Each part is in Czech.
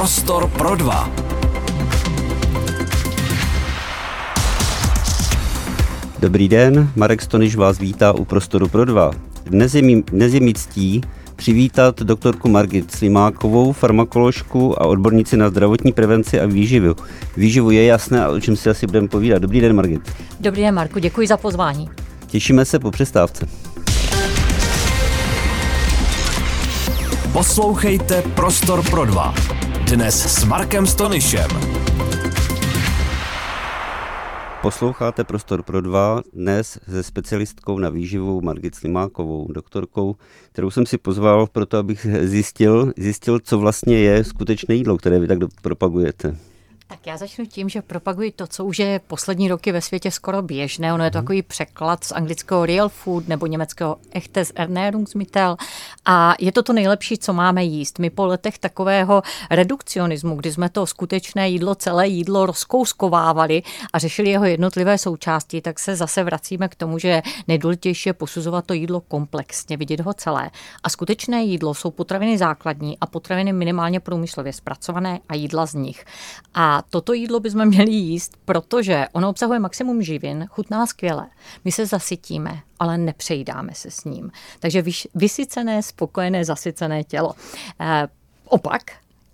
Prostor pro dva. Dobrý den, Marek Stoniš vás vítá u Prostoru pro dva. Dnes je, mý, dnes je mý ctí přivítat doktorku Margit Slimákovou, farmakoložku a odbornici na zdravotní prevenci a výživu. Výživu je jasné, a o čem si asi budeme povídat. Dobrý den, Margit. Dobrý den, Marku, děkuji za pozvání. Těšíme se po přestávce. Poslouchejte Prostor pro dva. Dnes s Markem Stonyšem. Posloucháte Prostor pro dva dnes se specialistkou na výživu Margit Slimákovou, doktorkou, kterou jsem si pozval proto, abych zjistil, zjistil, co vlastně je skutečné jídlo, které vy tak propagujete. Tak já začnu tím, že propaguji to, co už je poslední roky ve světě skoro běžné. Ono je to mhm. takový překlad z anglického real food nebo německého echtes Ernährungsmittel a je to to nejlepší, co máme jíst. My po letech takového redukcionismu, kdy jsme to skutečné jídlo, celé jídlo rozkouskovávali a řešili jeho jednotlivé součásti, tak se zase vracíme k tomu, že nejdůležitější je posuzovat to jídlo komplexně, vidět ho celé. A skutečné jídlo jsou potraviny základní a potraviny minimálně průmyslově zpracované a jídla z nich. A toto jídlo bychom měli jíst, protože ono obsahuje maximum živin, chutná skvěle. My se zasytíme, ale nepřejídáme se s ním. Takže vysycené, spokojené, zasycené tělo. E, opak,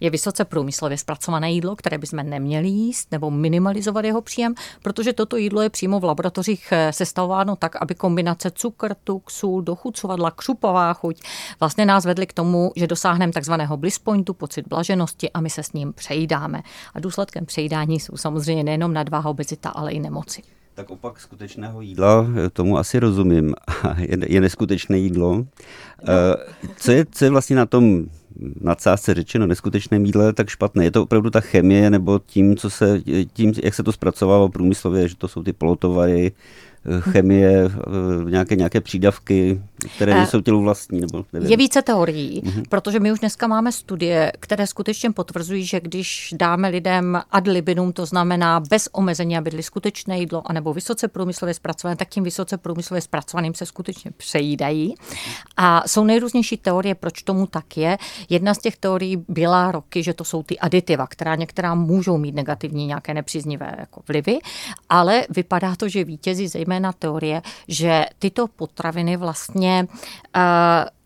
je vysoce průmyslově zpracované jídlo, které bychom neměli jíst nebo minimalizovat jeho příjem, protože toto jídlo je přímo v laboratořích eh, sestavováno tak, aby kombinace cukr, tuk, sůl, dochucovadla, křupová chuť vlastně nás vedly k tomu, že dosáhneme takzvaného bliss pointu, pocit blaženosti a my se s ním přejídáme. A důsledkem přejídání jsou samozřejmě nejenom nadváha, obezita, ale i nemoci. Tak opak skutečného jídla, eh, tomu asi rozumím, je, je neskutečné jídlo. No. Co, je, co je vlastně na tom nadsázce řečeno neskutečném jídle tak špatné. Je to opravdu ta chemie nebo tím, co se, tím, jak se to zpracovává průmyslově, že to jsou ty polotovary, chemie, eh, nějaké, nějaké přídavky, které uh, jsou tělu vlastní? Nebo nevím. Je více teorií, uh-huh. protože my už dneska máme studie, které skutečně potvrzují, že když dáme lidem ad libinum, to znamená bez omezení, aby byli skutečné jídlo, anebo vysoce průmyslově zpracované, tak tím vysoce průmyslově zpracovaným se skutečně přejídají. A jsou nejrůznější teorie, proč tomu tak je. Jedna z těch teorií byla roky, že to jsou ty aditiva, která některá můžou mít negativní nějaké nepříznivé jako vlivy, ale vypadá to, že vítězí zejména teorie, že tyto potraviny vlastně uh,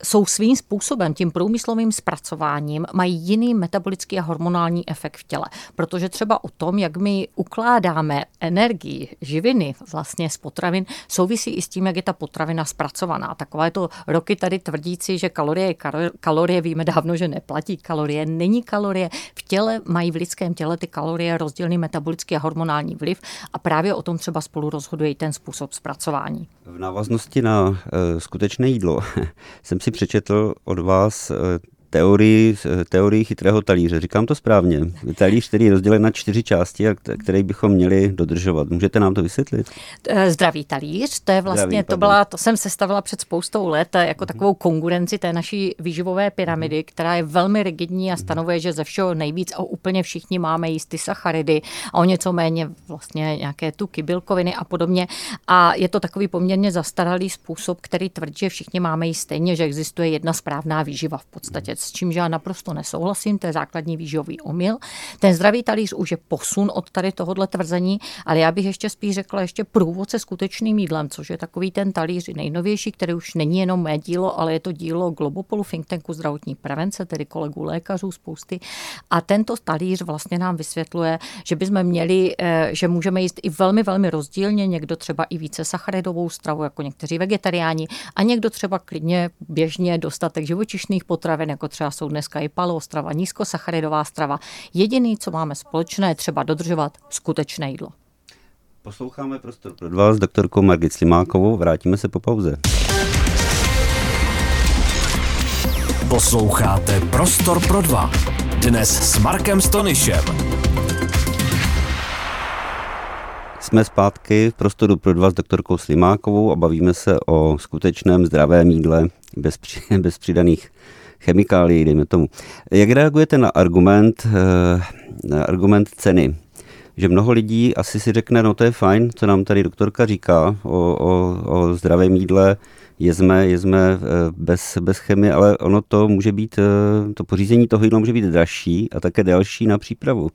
jsou svým způsobem, tím průmyslovým zpracováním, mají jiný metabolický a hormonální efekt v těle. Protože třeba o tom, jak my ukládáme energii, živiny vlastně z potravin, souvisí i s tím, jak je ta potravina zpracovaná. Takové to roky tady tvrdíci, že kalorie je kalorie, víme dávno, že neplatí kalorie, není kalorie. V těle mají v lidském těle ty kalorie rozdílný metabolický a hormonální vliv a právě o tom třeba spolu rozhoduje i ten způsob zpracování. V návaznosti na uh, skutečné jídlo. Jsem si přečetl od vás eh, teorii, teorii chytrého talíře. Říkám to správně. Talíř, který je rozdělen na čtyři části, a který bychom měli dodržovat. Můžete nám to vysvětlit? Eh, zdravý talíř, to je vlastně, Zdraví, to byla, to jsem sestavila před spoustou let jako takovou konkurenci té naší výživové pyramidy, která je velmi rigidní a stanovuje, že ze všeho nejvíc a úplně všichni máme jíst ty sacharidy a o něco méně vlastně nějaké tuky, bílkoviny a podobně. A je to takový poměrně zastaralý způsob, který tvrdí, že všichni máme jíst stejně, že existuje jedna správná výživa v podstatě s čímž já naprosto nesouhlasím, to je základní výživový omyl. Ten zdravý talíř už je posun od tady tohohle tvrzení, ale já bych ještě spíš řekla ještě průvod se skutečným jídlem, což je takový ten talíř nejnovější, který už není jenom mé dílo, ale je to dílo Globopolu Think Tanku zdravotní prevence, tedy kolegů lékařů spousty. A tento talíř vlastně nám vysvětluje, že bychom měli, eh, že můžeme jíst i velmi, velmi rozdílně, někdo třeba i více sacharidovou stravu, jako někteří vegetariáni, a někdo třeba klidně běžně dostatek živočišných potravin, jako třeba jsou dneska i paleo strava, nízkosacharidová strava. Jediný, co máme společné, je třeba dodržovat skutečné jídlo. Posloucháme prostor pro vás s doktorkou Margit Slimákovou. Vrátíme se po pauze. Posloucháte Prostor pro dva. Dnes s Markem Stonyšem. Jsme zpátky v prostoru pro dva s doktorkou Slimákovou a bavíme se o skutečném zdravém jídle bez, při, bez přidaných chemikálií, dejme tomu. Jak reagujete na argument, eh, na argument ceny? Že mnoho lidí asi si řekne, no to je fajn, co nám tady doktorka říká o, o, o zdravém jídle, jezme, jezme eh, bez, bez chemie, ale ono to může být, eh, to pořízení toho jídla může být dražší a také další na přípravu.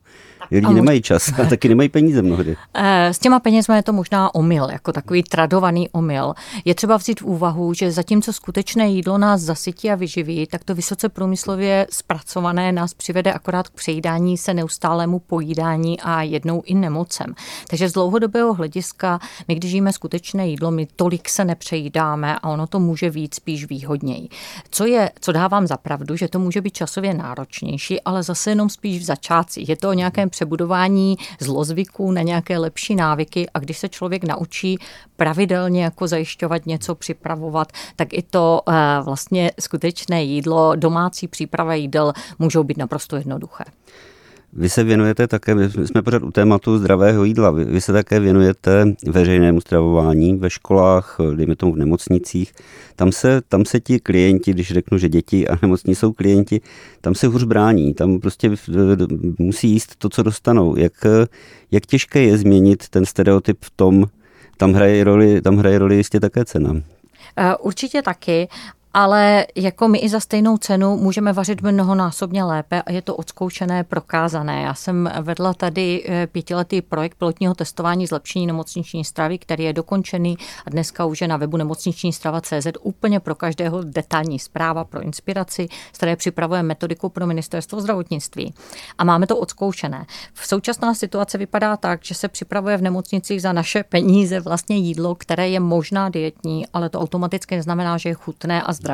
Lidi nemají čas a taky nemají peníze mnohdy. Eh, s těma penězmi je to možná omyl, jako takový tradovaný omyl. Je třeba vzít v úvahu, že zatímco skutečné jídlo nás zasytí a vyživí, tak to vysoce průmyslově zpracované nás přivede akorát k přejídání se neustálému pojídání a jednou i nemocem. Takže z dlouhodobého hlediska, my když jíme skutečné jídlo, my tolik se nepřejídáme a ono to může víc spíš výhodněji. Co je, co dávám za pravdu, že to může být časově náročnější, ale zase jenom spíš v začátcích. Je to o nějakém přebudování zlozvyků na nějaké lepší návyky a když se člověk naučí pravidelně jako zajišťovat něco, připravovat, tak i to uh, vlastně skutečné jídlo, domácí příprava jídel můžou být naprosto jednoduché. Vy se věnujete také, my jsme pořád u tématu zdravého jídla, vy, vy se také věnujete veřejnému stravování ve školách, dejme tomu v nemocnicích. Tam se, tam se ti klienti, když řeknu, že děti a nemocní jsou klienti, tam se hůř brání, tam prostě musí jíst to, co dostanou. Jak, jak těžké je změnit ten stereotyp v tom, tam hraje roli, tam hraje roli jistě také cena. Eh, určitě taky ale jako my i za stejnou cenu můžeme vařit mnohonásobně lépe a je to odzkoušené, prokázané. Já jsem vedla tady eh, pětiletý projekt pilotního testování zlepšení nemocniční stravy, který je dokončený a dneska už je na webu nemocniční strava CZ úplně pro každého detailní zpráva pro inspiraci, z které připravuje metodiku pro ministerstvo zdravotnictví. A máme to odzkoušené. V současná situace vypadá tak, že se připravuje v nemocnicích za naše peníze vlastně jídlo, které je možná dietní, ale to automaticky neznamená, že je chutné a zdravé.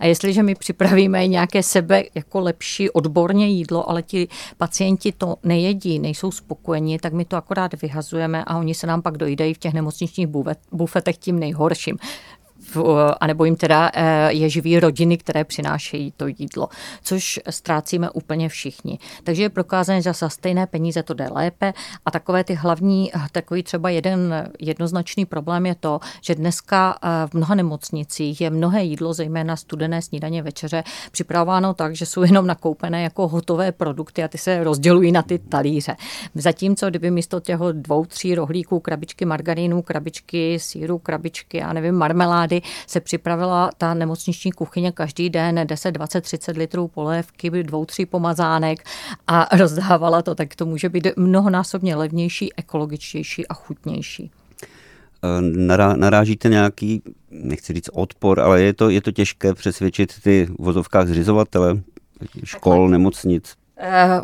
A jestliže my připravíme nějaké sebe jako lepší odborně jídlo, ale ti pacienti to nejedí, nejsou spokojeni, tak my to akorát vyhazujeme a oni se nám pak dojídají v těch nemocničních bufetech tím nejhorším anebo jim teda eh, je živí rodiny, které přinášejí to jídlo, což ztrácíme úplně všichni. Takže je prokázané, že za stejné peníze to jde lépe a takové ty hlavní, takový třeba jeden jednoznačný problém je to, že dneska eh, v mnoha nemocnicích je mnohé jídlo, zejména studené snídaně večeře, připravováno tak, že jsou jenom nakoupené jako hotové produkty a ty se rozdělují na ty talíře. Zatímco kdyby místo těch dvou, tří rohlíků, krabičky margarínu, krabičky síru, krabičky, a nevím, marmelády, se připravila ta nemocniční kuchyně každý den 10, 20, 30 litrů polévky, dvou, tři pomazánek a rozdávala to, tak to může být mnohonásobně levnější, ekologičtější a chutnější. Eh, narážíte nějaký, nechci říct odpor, ale je to, je to těžké přesvědčit ty v vozovkách zřizovatele škol, nemocnic,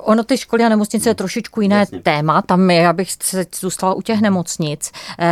ono ty školy a nemocnice je trošičku jiné Jasně. téma, tam je, abych se zůstala u těch nemocnic. Uh,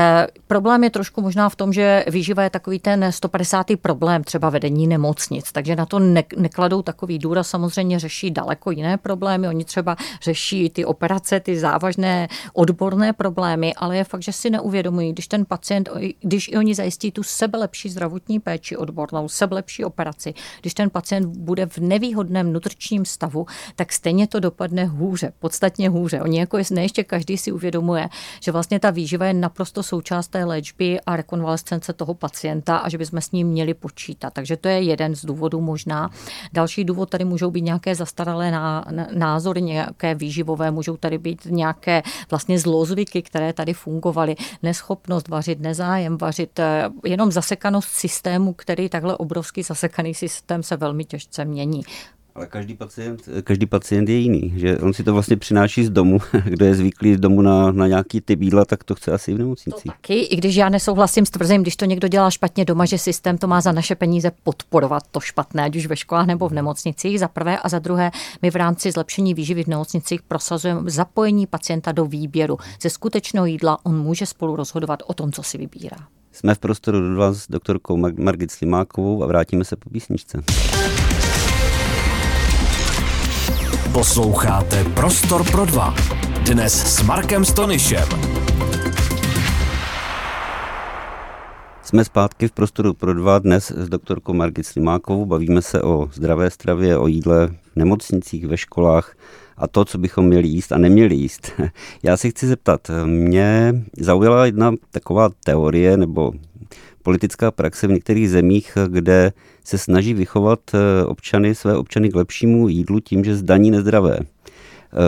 problém je trošku možná v tom, že výživa je takový ten 150. problém třeba vedení nemocnic, takže na to ne, nekladou takový důraz, samozřejmě řeší daleko jiné problémy, oni třeba řeší ty operace, ty závažné odborné problémy, ale je fakt, že si neuvědomují, když ten pacient, když i oni zajistí tu sebelepší zdravotní péči odbornou, sebelepší operaci, když ten pacient bude v nevýhodném nutričním stavu, tak stejně stejně to dopadne hůře, podstatně hůře. Oni jako ne ještě každý si uvědomuje, že vlastně ta výživa je naprosto součást té léčby a rekonvalescence toho pacienta a že bychom s ním měli počítat. Takže to je jeden z důvodů možná. Další důvod tady můžou být nějaké zastaralé názory, nějaké výživové, můžou tady být nějaké vlastně zlozvyky, které tady fungovaly, neschopnost vařit, nezájem vařit, eh, jenom zasekanost systému, který takhle obrovský zasekaný systém se velmi těžce mění. Ale každý pacient, každý pacient je jiný, že on si to vlastně přináší z domu. Kdo je zvyklý z domu na, na nějaký typ jídla, tak to chce asi i v nemocnici. To taky, i když já nesouhlasím s tvrzením, když to někdo dělá špatně doma, že systém to má za naše peníze podporovat to špatné, ať už ve školách nebo v nemocnicích, za prvé a za druhé, my v rámci zlepšení výživy v nemocnicích prosazujeme zapojení pacienta do výběru. Ze skutečného jídla on může spolu rozhodovat o tom, co si vybírá. Jsme v prostoru do dva s doktorkou Margit Slimákovou a vrátíme se po písničce. Posloucháte Prostor pro dva. Dnes s Markem Stonyšem. Jsme zpátky v prostoru pro dva dnes s doktorkou Margit Slimákovou. Bavíme se o zdravé stravě, o jídle v nemocnicích, ve školách a to, co bychom měli jíst a neměli jíst. Já si chci zeptat, mě zaujala jedna taková teorie nebo politická praxe v některých zemích, kde se snaží vychovat eh, občany, své občany k lepšímu jídlu tím, že zdaní nezdravé.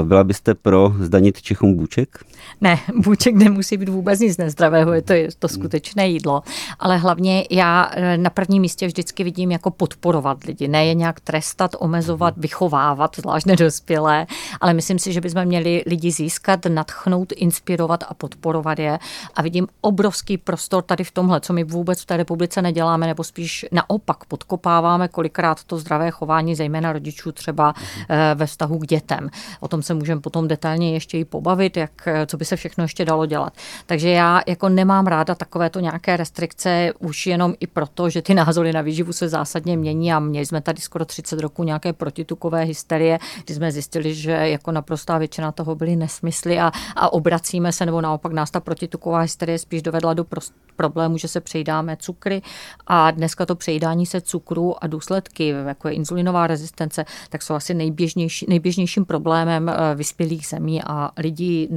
Byla byste pro zdanit Čechům bůček? Ne, bůček nemusí být vůbec nic nezdravého, je to, je to skutečné jídlo. Ale hlavně já na prvním místě vždycky vidím jako podporovat lidi, ne je nějak trestat, omezovat, vychovávat, zvlášť nedospělé, ale myslím si, že bychom měli lidi získat, natchnout, inspirovat a podporovat je. A vidím obrovský prostor tady v tomhle, co my vůbec v té republice neděláme, nebo spíš naopak podkopáváme kolikrát to zdravé chování, zejména rodičů třeba eh, ve vztahu k dětem. O tom se můžeme potom detailně ještě i pobavit, jak, co by se všechno ještě dalo dělat. Takže já jako nemám ráda takovéto nějaké restrikce už jenom i proto, že ty názory na výživu se zásadně mění a měli jsme tady skoro 30 roků nějaké protitukové hysterie, kdy jsme zjistili, že jako naprostá většina toho byly nesmysly a, a obracíme se, nebo naopak nás ta protituková hysterie spíš dovedla do prost, problému, že se přejídáme cukry a dneska to přejídání se cukru a důsledky, jako je insulinová rezistence, tak jsou asi nejběžnější, nejběžnějším problémem eh, vyspělých zemí a lidí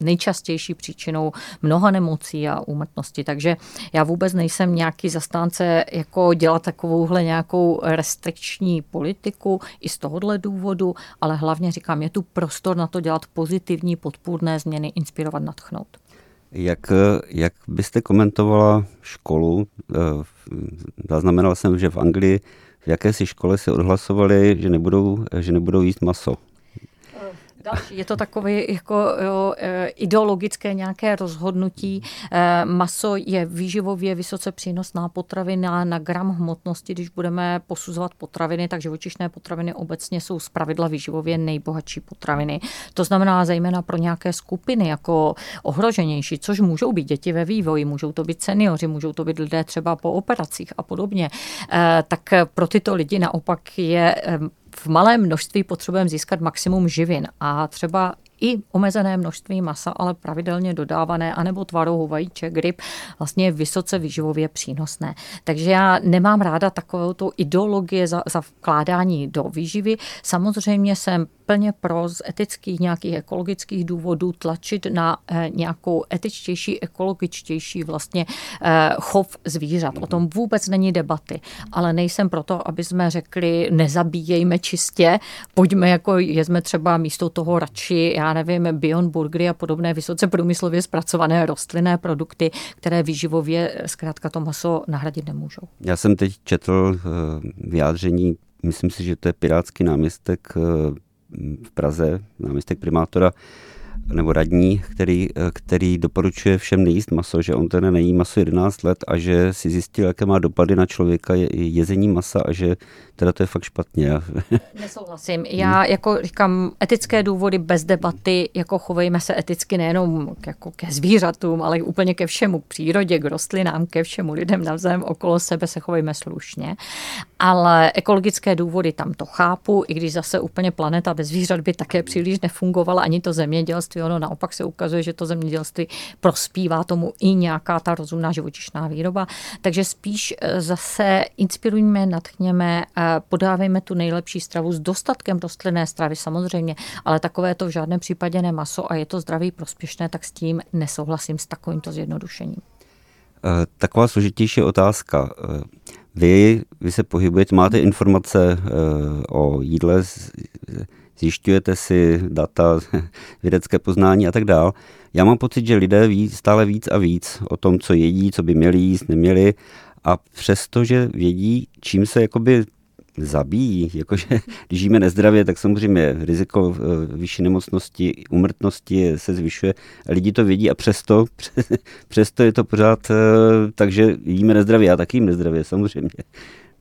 nejčastější příčinou mnoha nemocí a úmrtnosti. Takže já vůbec nejsem nějaký zastánce jako dělat takovouhle nějakou restrikční politiku i z tohohle důvodu, ale hlavně říkám, je tu prostor na to dělat pozitivní podpůrné změny, inspirovat, natchnout. Jak, jak byste komentovala školu? Eh, zaznamenal jsem, že v Anglii v jakési škole si odhlasovali, že nebudou, že nebudou jíst maso. Další. Je to takové jako jo, e, ideologické nějaké rozhodnutí. E, maso je výživově vysoce přínosná potravina na gram hmotnosti, když budeme posuzovat potraviny, tak živočišné potraviny obecně jsou zpravidla výživově nejbohatší potraviny. To znamená zejména pro nějaké skupiny jako ohroženější, což můžou být děti ve vývoji, můžou to být seniori, můžou to být lidé třeba po operacích a podobně. E, tak pro tyto lidi naopak je v malém množství potřebujeme získat maximum živin a třeba i omezené množství masa, ale pravidelně dodávané, anebo tvarou vajíček, ryb, vlastně je vysoce vyživově přínosné. Takže já nemám ráda takovou tu ideologie za, za vkládání do výživy. Samozřejmě jsem plně pro z etických, nějakých ekologických důvodů tlačit na eh, nějakou etičtější, ekologičtější vlastně eh, chov zvířat. O tom vůbec není debaty, ale nejsem proto, aby jsme řekli, nezabíjejme čistě, pojďme jako jezme třeba místo toho radši, já nevím, Beyond Burgery a podobné vysoce průmyslově zpracované rostlinné produkty, které výživově eh, zkrátka to maso nahradit nemůžou. Já jsem teď četl vyjádření, myslím si, že to je pirátský náměstek v Praze, náměstek primátora, nebo radní, který, který doporučuje všem nejíst maso, že on ten nejí maso 11 let a že si zjistil, jaké má dopady na člověka jezení masa a že teda to je fakt špatně. Nesouhlasím. Já jako říkám, etické důvody bez debaty, jako chovejme se eticky nejenom jako ke zvířatům, ale úplně ke všemu, k přírodě, k rostlinám, ke všemu lidem navzájem okolo sebe se chovejme slušně. Ale ekologické důvody tam to chápu, i když zase úplně planeta bez zvířat by také příliš nefungovala, ani to zemědělství, ono naopak se ukazuje, že to zemědělství prospívá tomu i nějaká ta rozumná živočišná výroba. Takže spíš eh, zase inspirujme, natchněme eh, podávejme tu nejlepší stravu s dostatkem rostlinné stravy samozřejmě, ale takové to v žádném případě ne maso a je to zdraví prospěšné, tak s tím nesouhlasím s takovýmto zjednodušením. Eh, taková složitější otázka. Eh, vy, vy se pohybujete, máte informace eh, o jídle, zjišťujete si data, vědecké poznání a tak dál. Já mám pocit, že lidé ví stále víc a víc o tom, co jedí, co by měli jíst, neměli a přestože vědí, čím se jakoby zabíjí, jakože když žijeme nezdravě, tak samozřejmě riziko eh, vyšší nemocnosti, umrtnosti se zvyšuje. Lidi to vědí a přesto, přesto je to pořád eh, tak, že jíme nezdravě. Já taky jím nezdravě, samozřejmě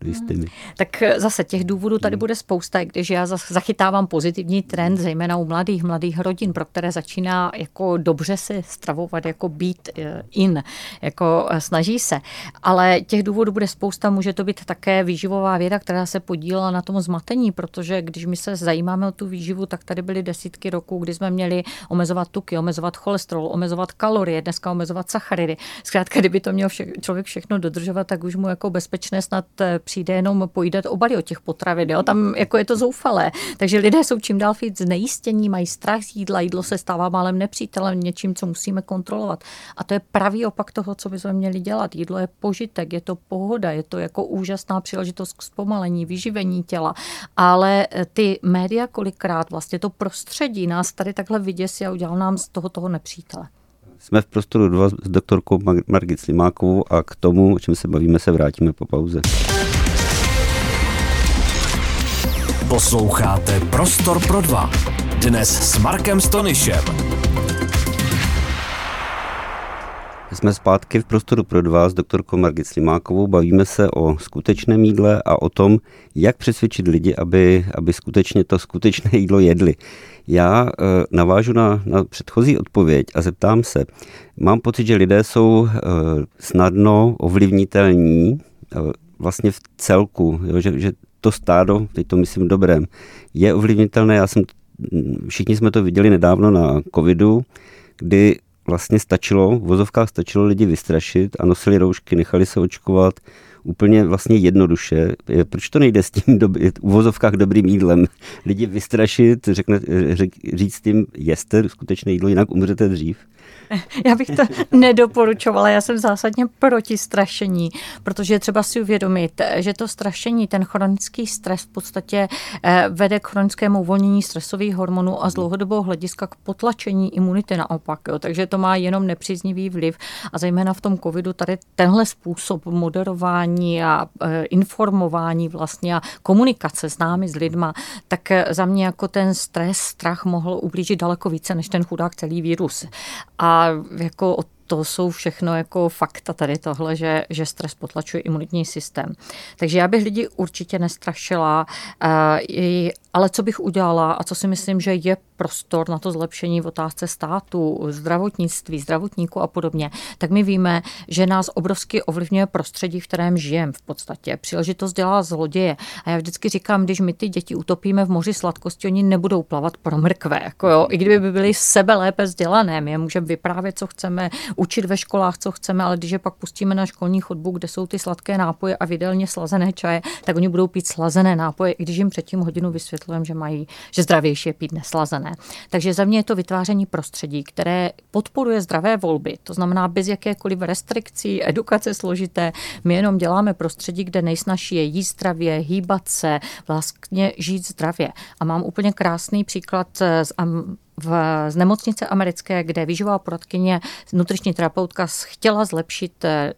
Hmm. Tak eh, zase těch důvodů tady hmm. bude spousta, když já zachytávám pozitivní trend, zejména u mladých, mladých rodin, pro které začíná jako dobře se stravovat, jako být eh, in, jako eh, snaží se. Ale těch důvodů bude spousta, může to být také výživová věda, která se podílela na tom zmatení, protože když my se zajímáme o tu výživu, tak tady byly desítky roků, kdy jsme měli omezovat tuky, omezovat cholesterol, omezovat kalorie, dneska omezovat sacharidy. Zkrátka, kdyby to měl vše, člověk všechno dodržovat, tak už mu jako bezpečné snad přijde jenom pojídat obaly od těch potravin. Jo? Tam jako je to zoufalé. Takže lidé jsou čím dál víc znejistění, mají strach z jídla, jídlo se stává málem nepřítelem, něčím, co musíme kontrolovat. A to je pravý opak toho, co bychom měli dělat. Jídlo je požitek, je to pohoda, je to jako úžasná příležitost k zpomalení, vyživení těla. Ale ty média kolikrát vlastně to prostředí nás tady takhle vyděsí a udělal nám z toho toho nepřítele. Jsme v prostoru 2 s doktorkou Margit Slimákovou a k tomu, o čem se bavíme, se vrátíme po pauze. Posloucháte Prostor pro dva. Dnes s Markem Stonyšem. Jsme zpátky v prostoru pro dva s doktorkou Margit Slimákovou. Bavíme se o skutečném jídle a o tom, jak přesvědčit lidi, aby, aby skutečně to skutečné jídlo jedli. Já e, navážu na, na předchozí odpověď a zeptám se. Mám pocit, že lidé jsou e, snadno ovlivnitelní e, vlastně v celku, jo, že, že to stádo, teď to myslím dobrém, je ovlivnitelné. Já jsem, všichni jsme to viděli nedávno na covidu, kdy vlastně stačilo, v vozovkách stačilo lidi vystrašit a nosili roušky, nechali se očkovat úplně vlastně jednoduše. Proč to nejde s tím doby, v vozovkách dobrým jídlem? Lidi vystrašit, řekne, říct jim, jeste skutečné jídlo, jinak umřete dřív. Já bych to nedoporučovala, já jsem zásadně proti strašení, protože třeba si uvědomit, že to strašení, ten chronický stres v podstatě eh, vede k chronickému uvolnění stresových hormonů a z dlouhodobého hlediska k potlačení imunity naopak. Jo. Takže to má jenom nepříznivý vliv a zejména v tom covidu tady tenhle způsob moderování a e, informování vlastně a komunikace s námi, s lidma, tak za mě jako ten stres, strach mohl ublížit daleko více než ten chudák celý vírus. A jako to jsou všechno jako fakta tady tohle, že, že stres potlačuje imunitní systém. Takže já bych lidi určitě nestrašila, eh, ale co bych udělala a co si myslím, že je prostor na to zlepšení v otázce státu, zdravotnictví, zdravotníků a podobně, tak my víme, že nás obrovsky ovlivňuje prostředí, v kterém žijeme v podstatě. Příležitost dělá zloděje. A já vždycky říkám, když my ty děti utopíme v moři sladkosti, oni nebudou plavat pro mrkve. Jako jo. I kdyby by byli sebe lépe vzdělané, my je můžeme vyprávět, co chceme, učit ve školách, co chceme, ale když je pak pustíme na školní chodbu, kde jsou ty sladké nápoje a videlně slazené čaje, tak oni budou pít slazené nápoje, i když jim předtím hodinu vysvětlujeme, že mají, že zdravější je pít neslazené. Takže za mě je to vytváření prostředí, které podporuje zdravé volby, to znamená bez jakékoliv restrikcí, edukace složité. My jenom děláme prostředí, kde nejsnažší je jíst zdravě, hýbat se, vlastně žít zdravě. A mám úplně krásný příklad z v, z nemocnice americké, kde výživová poradkyně, nutriční terapeutka chtěla zlepšit eh,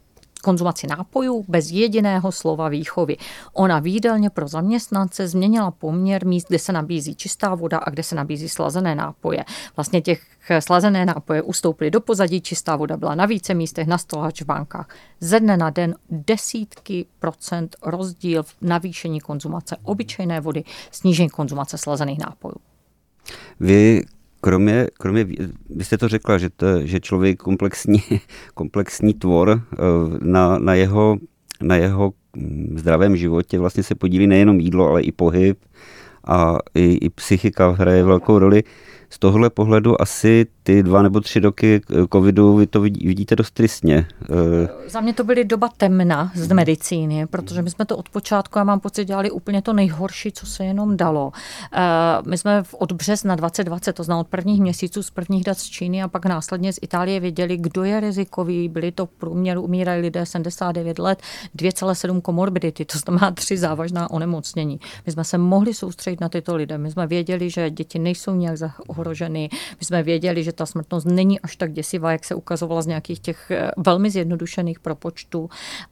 konzumaci nápojů bez jediného slova výchovy. Ona výdelně pro zaměstnance změnila poměr míst, kde se nabízí čistá voda a kde se nabízí slazené nápoje. Vlastně těch eh, slazené nápoje ustoupily do pozadí, čistá voda byla na více místech, na stolač bankách. Ze dne na den desítky procent rozdíl v navýšení konzumace obyčejné vody, snížení konzumace slazených nápojů. Vy kromě, kromě, vy jste to řekla, že, to, že člověk komplexní, komplexní tvor eh, na, na, jeho, na jeho mm, zdravém životě vlastně se podílí nejenom jídlo, ale i pohyb a i, i psychika hraje velkou roli z tohle pohledu asi ty dva nebo tři roky covidu vy to vidíte dost tristně. Eh, Za mě to byly doba temna z medicíny, protože my jsme to od počátku, já mám pocit, dělali úplně to nejhorší, co se jenom dalo. Eh, my jsme od března 2020, to znamená od prvních měsíců z prvních dat z Číny a pak následně z Itálie věděli, kdo je rizikový. Byli to v průměru, umírají lidé 79 let, 2,7 komorbidity, to znamená tři závažná onemocnění. My jsme se mohli soustředit na tyto lidé. My jsme věděli, že děti nejsou nějak ohroženy. My jsme věděli, že ta smrtnost není až tak děsivá, jak se ukazovala z nějakých těch eh, velmi zjednodušených propočtů.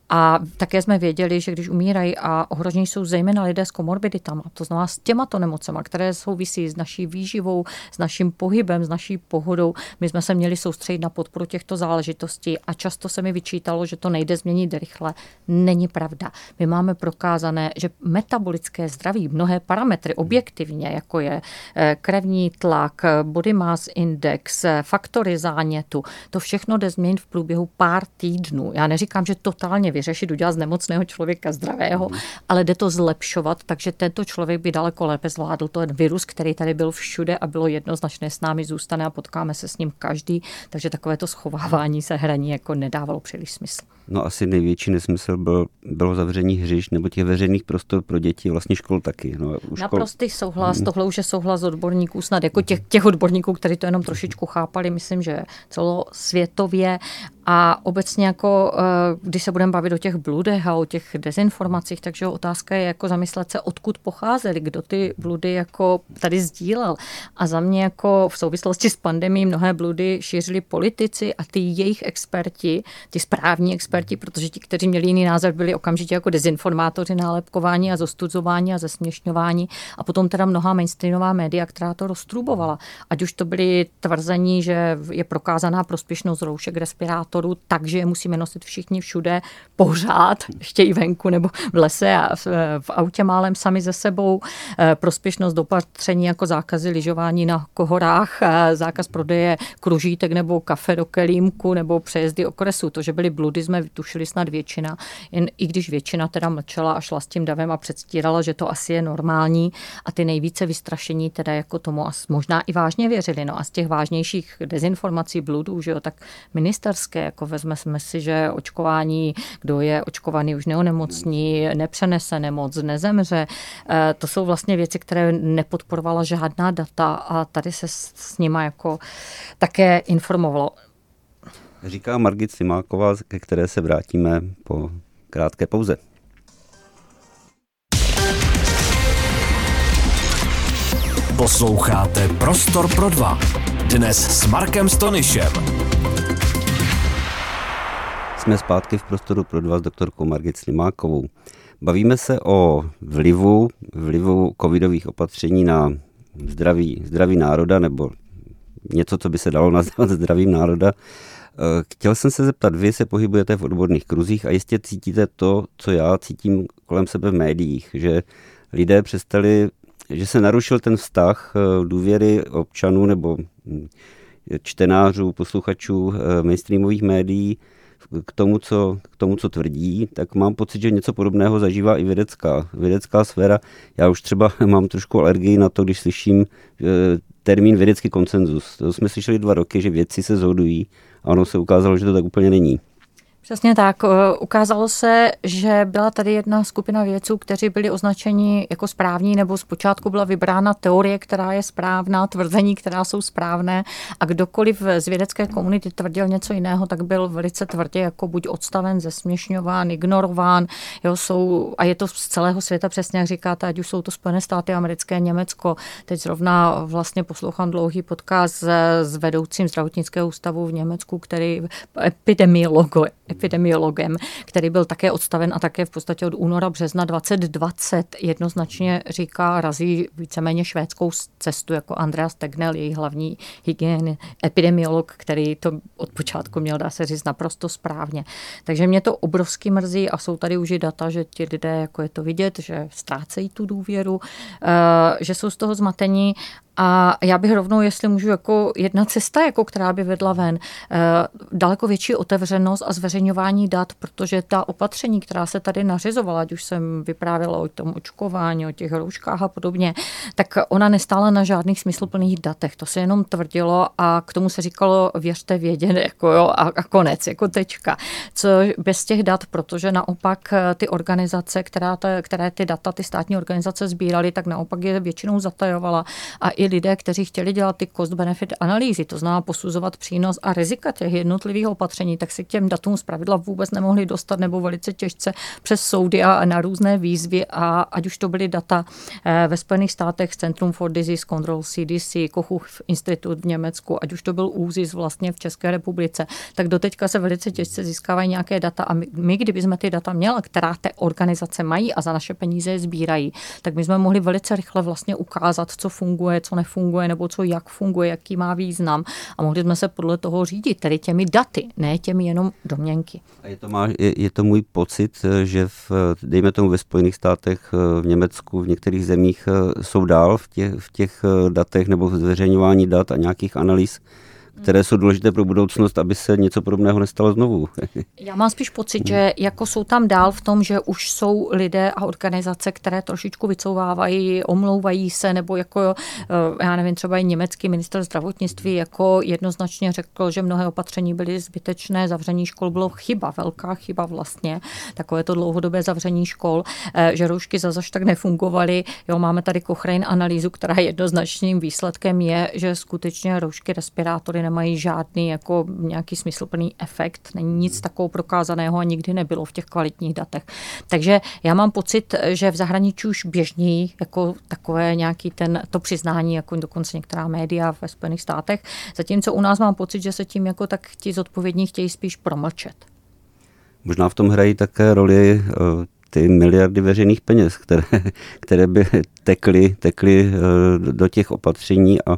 A také jsme věděli, že když umírají a ohrožení jsou zejména lidé s komorbiditama, to znamená s těmato nemocema, které souvisí s naší výživou, s naším pohybem, s naší pohodou, my jsme se měli soustředit na podporu těchto záležitostí a často se mi vyčítalo, že to nejde změnit rychle. Není pravda. My máme prokázané, že metabolické zdraví, mnohé parametry objektivně, jako je eh, krevní tlak, body mass index, faktory zánětu, to všechno jde změnit v průběhu pár týdnů. Já neříkám, že totálně nevyřešit, udělat z nemocného člověka zdravého, mm. ale jde to zlepšovat, takže tento člověk by daleko lépe zvládl ten virus, který tady byl všude a bylo jednoznačné s námi zůstane a potkáme se s ním každý, takže takové to schovávání se hraní jako nedávalo příliš smysl. No asi největší nesmysl byl, bylo zavření hřišť nebo těch veřejných prostor pro děti, vlastně škol taky. No, škol... Naprostý souhlas, hmm. tohle už je souhlas odborníků, snad jako těch, těch odborníků, kteří to jenom trošičku chápali, myslím, že celosvětově a obecně jako, eh, když se budeme bavit o těch bludech a o těch dezinformacích, takže otázka je jako zamyslet se, odkud pocházely, kdo ty bludy jako tady sdílel. A za mě jako v souvislosti s pandemí mnohé bludy šířili politici a ty jejich experti, ty správní experti, protože ti, kteří měli jiný názor, byli okamžitě jako dezinformátoři nálepkování a zostuzování a zesměšňování. A potom teda mnoha mainstreamová média, která to roztrubovala. Ať už to byly tvrzení, že je prokázaná prospěšnost roušek, respirátorů, takže je musíme nosit všichni všude pořád, ještě i venku nebo v lese a v, v autě málem sami ze sebou. Eh, prospěšnost dopatření jako zákazy lyžování na kohorách, eh, zákaz prodeje kružítek nebo kafe do kelímku nebo přejezdy okresu. To, že byly bludy, jsme vytušili snad většina, jen i když většina teda mlčela a šla s tím davem a předstírala, že to asi je normální a ty nejvíce vystrašení teda jako tomu možná i vážně věřili. No a z těch vážnějších dezinformací bludů, že jo, tak ministerské, jako vezme si, že očkování, kdo je očkovaný, už neonemocní, nepřenese nemoc, nezemře. Eh, to jsou vlastně věci, které nepodporovala žádná data a tady se s nima jako také informovalo. Říká Margit Simáková, ke které se vrátíme po krátké pauze. Posloucháte Prostor pro dva. Dnes s Markem Stonyšem. Jsme zpátky v Prostoru pro dva s doktorkou Margit Slimákovou. Bavíme se o vlivu, vlivu covidových opatření na zdraví, zdraví národa, nebo něco, co by se dalo nazvat zdravím národa. Eh, chtěl jsem se zeptat, vy se pohybujete v odborných kruzích a jistě cítíte to, co já cítím kolem sebe v médiích, že lidé přestali, že se narušil ten vztah eh, důvěry občanů nebo hm, čtenářů, posluchačů eh, mainstreamových médií k tomu, co, k tomu, co tvrdí, tak mám pocit, že něco podobného zažívá i vědecká, vědecká sféra. Já už třeba mám trošku alergii na to, když slyším termín vědecký konsenzus. To jsme slyšeli dva roky, že vědci se zhodují a ono se ukázalo, že to tak úplně není. Přesně tak. Ukázalo se, že byla tady jedna skupina vědců, kteří byli označeni jako správní, nebo zpočátku byla vybrána teorie, která je správná, tvrzení, která jsou správné a kdokoliv z vědecké komunity tvrdil něco jiného, tak byl velice tvrdě jako buď odstaven, zesměšňován, ignorován. Jo, jsou, a je to z celého světa přesně, jak říkáte, ať už jsou to Spojené státy americké, Německo. Teď zrovna vlastně poslouchám dlouhý podcast s, vedoucím zdravotnického ústavu v Německu, který epidemiologo, epidemiologem, který byl také odstaven a také v podstatě od února března 2020 jednoznačně říká, razí víceméně švédskou cestu jako Andreas Tegnell, její hlavní hygien, epidemiolog, který to od počátku měl, dá se říct, naprosto správně. Takže mě to obrovsky mrzí a jsou tady už i data, že ti lidé, jako je to vidět, že ztrácejí tu důvěru, eh, že jsou z toho zmatení a já bych rovnou, jestli můžu, jako jedna cesta, jako která by vedla ven, eh, daleko větší otevřenost a zveřejňování dat, protože ta opatření, která se tady nařizovala, ať už jsem vyprávěla o tom očkování, o těch rouškách a podobně, tak ona nestála na žádných smysluplných datech. To se jenom tvrdilo a k tomu se říkalo věřte vědět, jako jo, a, a konec, jako tečka. Co bez těch dat, protože naopak eh, ty organizace, která ta, které ty data, ty státní organizace sbíraly, tak naopak je většinou zatajovala a i lidé, kteří chtěli dělat ty cost-benefit analýzy, to znamená posuzovat přínos a rizika těch jednotlivých opatření, tak si k těm datům zpravidla vůbec nemohli dostat nebo velice těžce přes soudy a na různé výzvy a ať už to byly data eh, ve Spojených státech Centrum for Disease Control CDC, Kochův institut v Německu, ať už to byl ÚZIS vlastně v České republice, tak doteďka se velice těžce získávají nějaké data a my, my kdybychom ty data měli, která ty organizace mají a za naše peníze je sbírají, tak my jsme mohli velice rychle vlastně ukázat, co funguje, co nefunguje, nebo co jak funguje, jaký má význam. A mohli jsme se podle toho řídit, tedy těmi daty, ne těmi jenom domněnky. A je to, má, je, je to můj pocit, že v, dejme tomu ve Spojených státech, v Německu, v některých zemích jsou dál v těch, v těch datech nebo v zveřejňování dat a nějakých analýz které jsou důležité pro budoucnost, aby se něco podobného nestalo znovu. Já mám spíš pocit, že jako jsou tam dál v tom, že už jsou lidé a organizace, které trošičku vycouvávají, omlouvají se, nebo jako, eh, já nevím, třeba i německý minister zdravotnictví jako jednoznačně řekl, že mnohé opatření byly zbytečné, zavření škol bylo chyba, velká chyba vlastně, takové to dlouhodobé zavření škol, eh, že roušky zase tak nefungovaly. Jo, máme tady Cochrane analýzu, která jednoznačným výsledkem je, že skutečně roušky, respirátory nemají žádný jako nějaký smysluplný efekt, není nic takového prokázaného a nikdy nebylo v těch kvalitních datech. Takže já mám pocit, že v zahraničí už běžní jako takové nějaký ten, to přiznání, jako dokonce některá média ve Spojených státech, zatímco u nás mám pocit, že se tím jako tak ti zodpovědní chtějí spíš promlčet. Možná v tom hrají také roli eh, ty miliardy veřejných peněz, které, které by tekly, tekly eh, do těch opatření a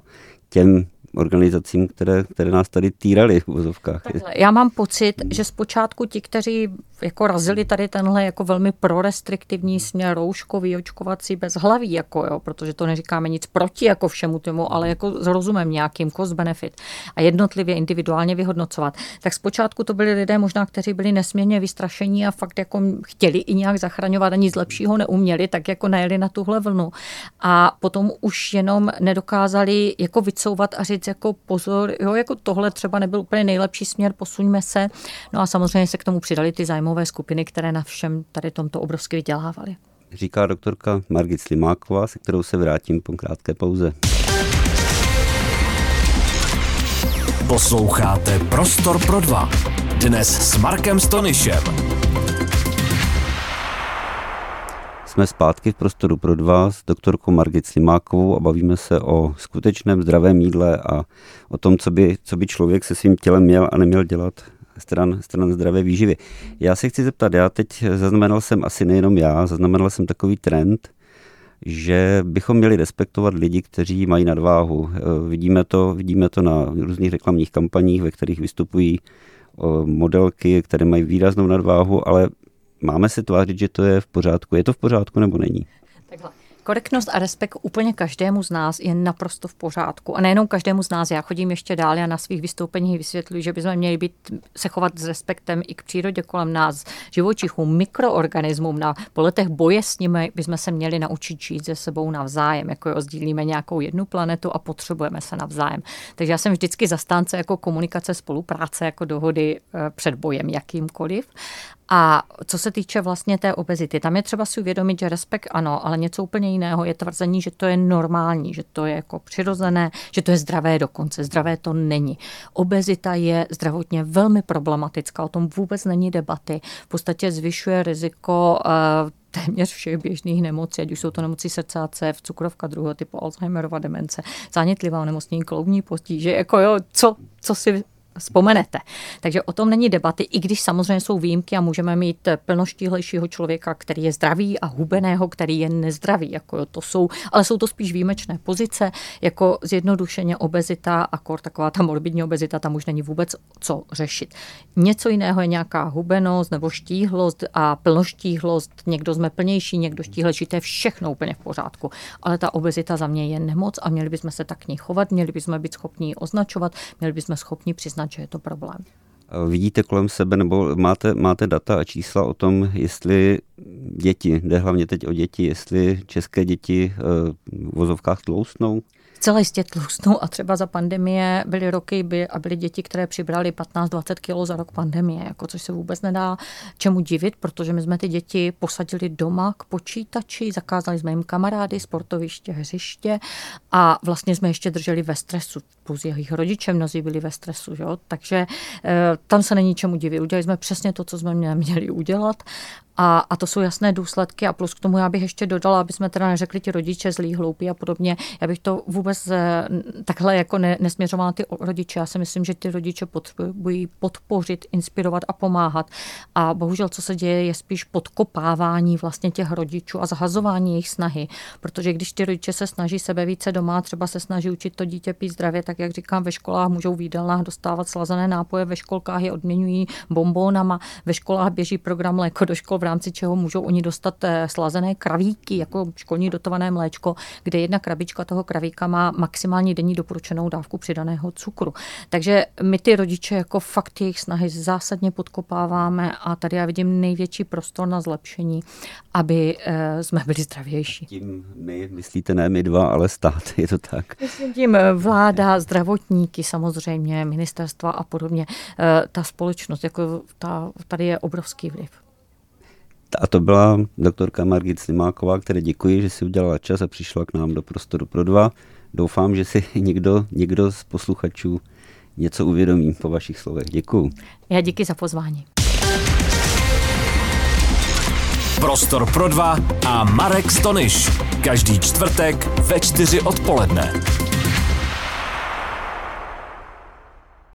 těm organizacím, které, které nás tady týrali v vozovkách. Já mám pocit, že zpočátku ti, kteří jako razili tady tenhle jako velmi prorestriktivní směr rouškový, očkovací bez hlaví, jako jo, protože to neříkáme nic proti jako všemu tomu, ale jako s rozumem nějakým cost benefit a jednotlivě individuálně vyhodnocovat. Tak zpočátku to byli lidé možná, kteří byli nesmírně vystrašení a fakt jako chtěli i nějak zachraňovat a nic lepšího neuměli, tak jako najeli na tuhle vlnu. A potom už jenom nedokázali jako vycouvat a říct jako pozor, jo, jako tohle třeba nebyl úplně nejlepší směr, posuňme se. No a samozřejmě se k tomu přidali ty zájmy zájmové skupiny, které na všem tady tomto obrovsky vydělávaly. Říká doktorka Margit Slimáková, se kterou se vrátím po krátké pauze. Posloucháte Prostor pro dva. Dnes s Markem Stonyšem. Jsme zpátky v Prostoru pro dva s doktorkou Margit Slimákovou a bavíme se o skutečném zdravém jídle a o tom, co by, co by člověk se svým tělem měl a neměl dělat stran, stran zdravé výživy. Já se chci zeptat, já teď zaznamenal jsem asi nejenom já, zaznamenal jsem takový trend, že bychom měli respektovat lidi, kteří mají nadváhu. Eh, vidíme to, vidíme to na různých reklamních kampaních, ve kterých vystupují eh, modelky, které mají výraznou nadváhu, ale máme se tvářit, že to je v pořádku. Je to v pořádku nebo není? Takhle. Korektnost a respekt úplně každému z nás je naprosto v pořádku. A nejenom každému z nás. Já chodím ještě dál a na svých vystoupeních vysvětluji, že bychom měli být, se chovat s respektem i k přírodě kolem nás, živočichům, mikroorganismům. Na poletech boje s nimi bychom se měli naučit žít se sebou navzájem. Jako jo, sdílíme nějakou jednu planetu a potřebujeme se navzájem. Takže já jsem vždycky zastánce jako komunikace, spolupráce, jako dohody eh, před bojem jakýmkoliv. A co se týče vlastně té obezity, tam je třeba si uvědomit, že respekt ano, ale něco úplně jiného je tvrzení, že to je normální, že to je jako přirozené, že to je zdravé dokonce. Zdravé to není. Obezita je zdravotně velmi problematická, o tom vůbec není debaty. V podstatě zvyšuje riziko uh, téměř všech běžných nemocí, ať už jsou to nemoci srdce cév, cukrovka druhého typu, Alzheimerova demence, zánětlivá onemocnění, kloubní postiže, jako jo, co, co si vzpomenete. Takže o tom není debaty, i když samozřejmě jsou výjimky a můžeme mít plnoštíhlejšího člověka, který je zdravý a hubeného, který je nezdravý. Jako to jsou, ale jsou to spíš výjimečné pozice, jako zjednodušeně obezita a kor taková ta morbidní obezita, tam už není vůbec co řešit. Něco jiného je nějaká hubenost nebo štíhlost a plnoštíhlost. Někdo jsme plnější, někdo štíhlejší, to je všechno úplně v pořádku. Ale ta obezita za mě je nemoc a měli bychom se tak k ní chovat, měli bychom být schopni označovat, měli bychom schopni přiznat přiznat, že je to problém. Vidíte kolem sebe, nebo máte, máte data a čísla o tom, jestli děti, jde hlavně teď o děti, jestli české děti eh, v vozovkách tloustnou? Celé jistě tlustnou a třeba za pandemie byly roky by, a byly děti, které přibrali 15-20 kg za rok pandemie, jako což se vůbec nedá čemu divit, protože my jsme ty děti posadili doma k počítači, zakázali jsme jim kamarády, sportoviště, hřiště a vlastně jsme ještě drželi ve stresu, plus jejich rodiče mnozí byli ve stresu, jo? takže e, tam se není čemu divit. Udělali jsme přesně to, co jsme měli udělat a, a to jsou jasné důsledky a plus k tomu já bych ještě dodala, aby jsme teda neřekli ti rodiče zlí, hloupí a podobně. Já bych to vůbec eh, takhle jako ne, nesměřovala ty rodiče. Já si myslím, že ty rodiče potřebují podpořit, inspirovat a pomáhat. A bohužel, co se děje, je spíš podkopávání vlastně těch rodičů a zahazování jejich snahy. Protože když ty rodiče se snaží sebe více doma, třeba se snaží učit to dítě pít zdravě, tak tak jak říkám, ve školách můžou v jídelnách dostávat slazené nápoje, ve školkách je odměňují bombónama, ve školách běží program mléko do škol, v rámci čeho můžou oni dostat eh, slazené kravíky, jako školní dotované mléčko, kde jedna krabička toho kravíka má maximální denní doporučenou dávku přidaného cukru. Takže my ty rodiče jako fakt jejich snahy zásadně podkopáváme a tady já vidím největší prostor na zlepšení, aby eh, jsme byli zdravější. Tím my, myslíte ne my dva, ale stát, je to tak? Myslím tím eh, vláda, zdravotníky samozřejmě, ministerstva a podobně. Eh, ta společnost, jako ta, tady je obrovský vliv. A to byla doktorka Margit Slimáková, které děkuji, že si udělala čas a přišla k nám do prostoru pro dva. Doufám, že si někdo, někdo z posluchačů něco uvědomí po vašich slovech. Děkuji. Já díky za pozvání. Prostor pro dva a Marek Stonyš. Každý čtvrtek ve čtyři odpoledne.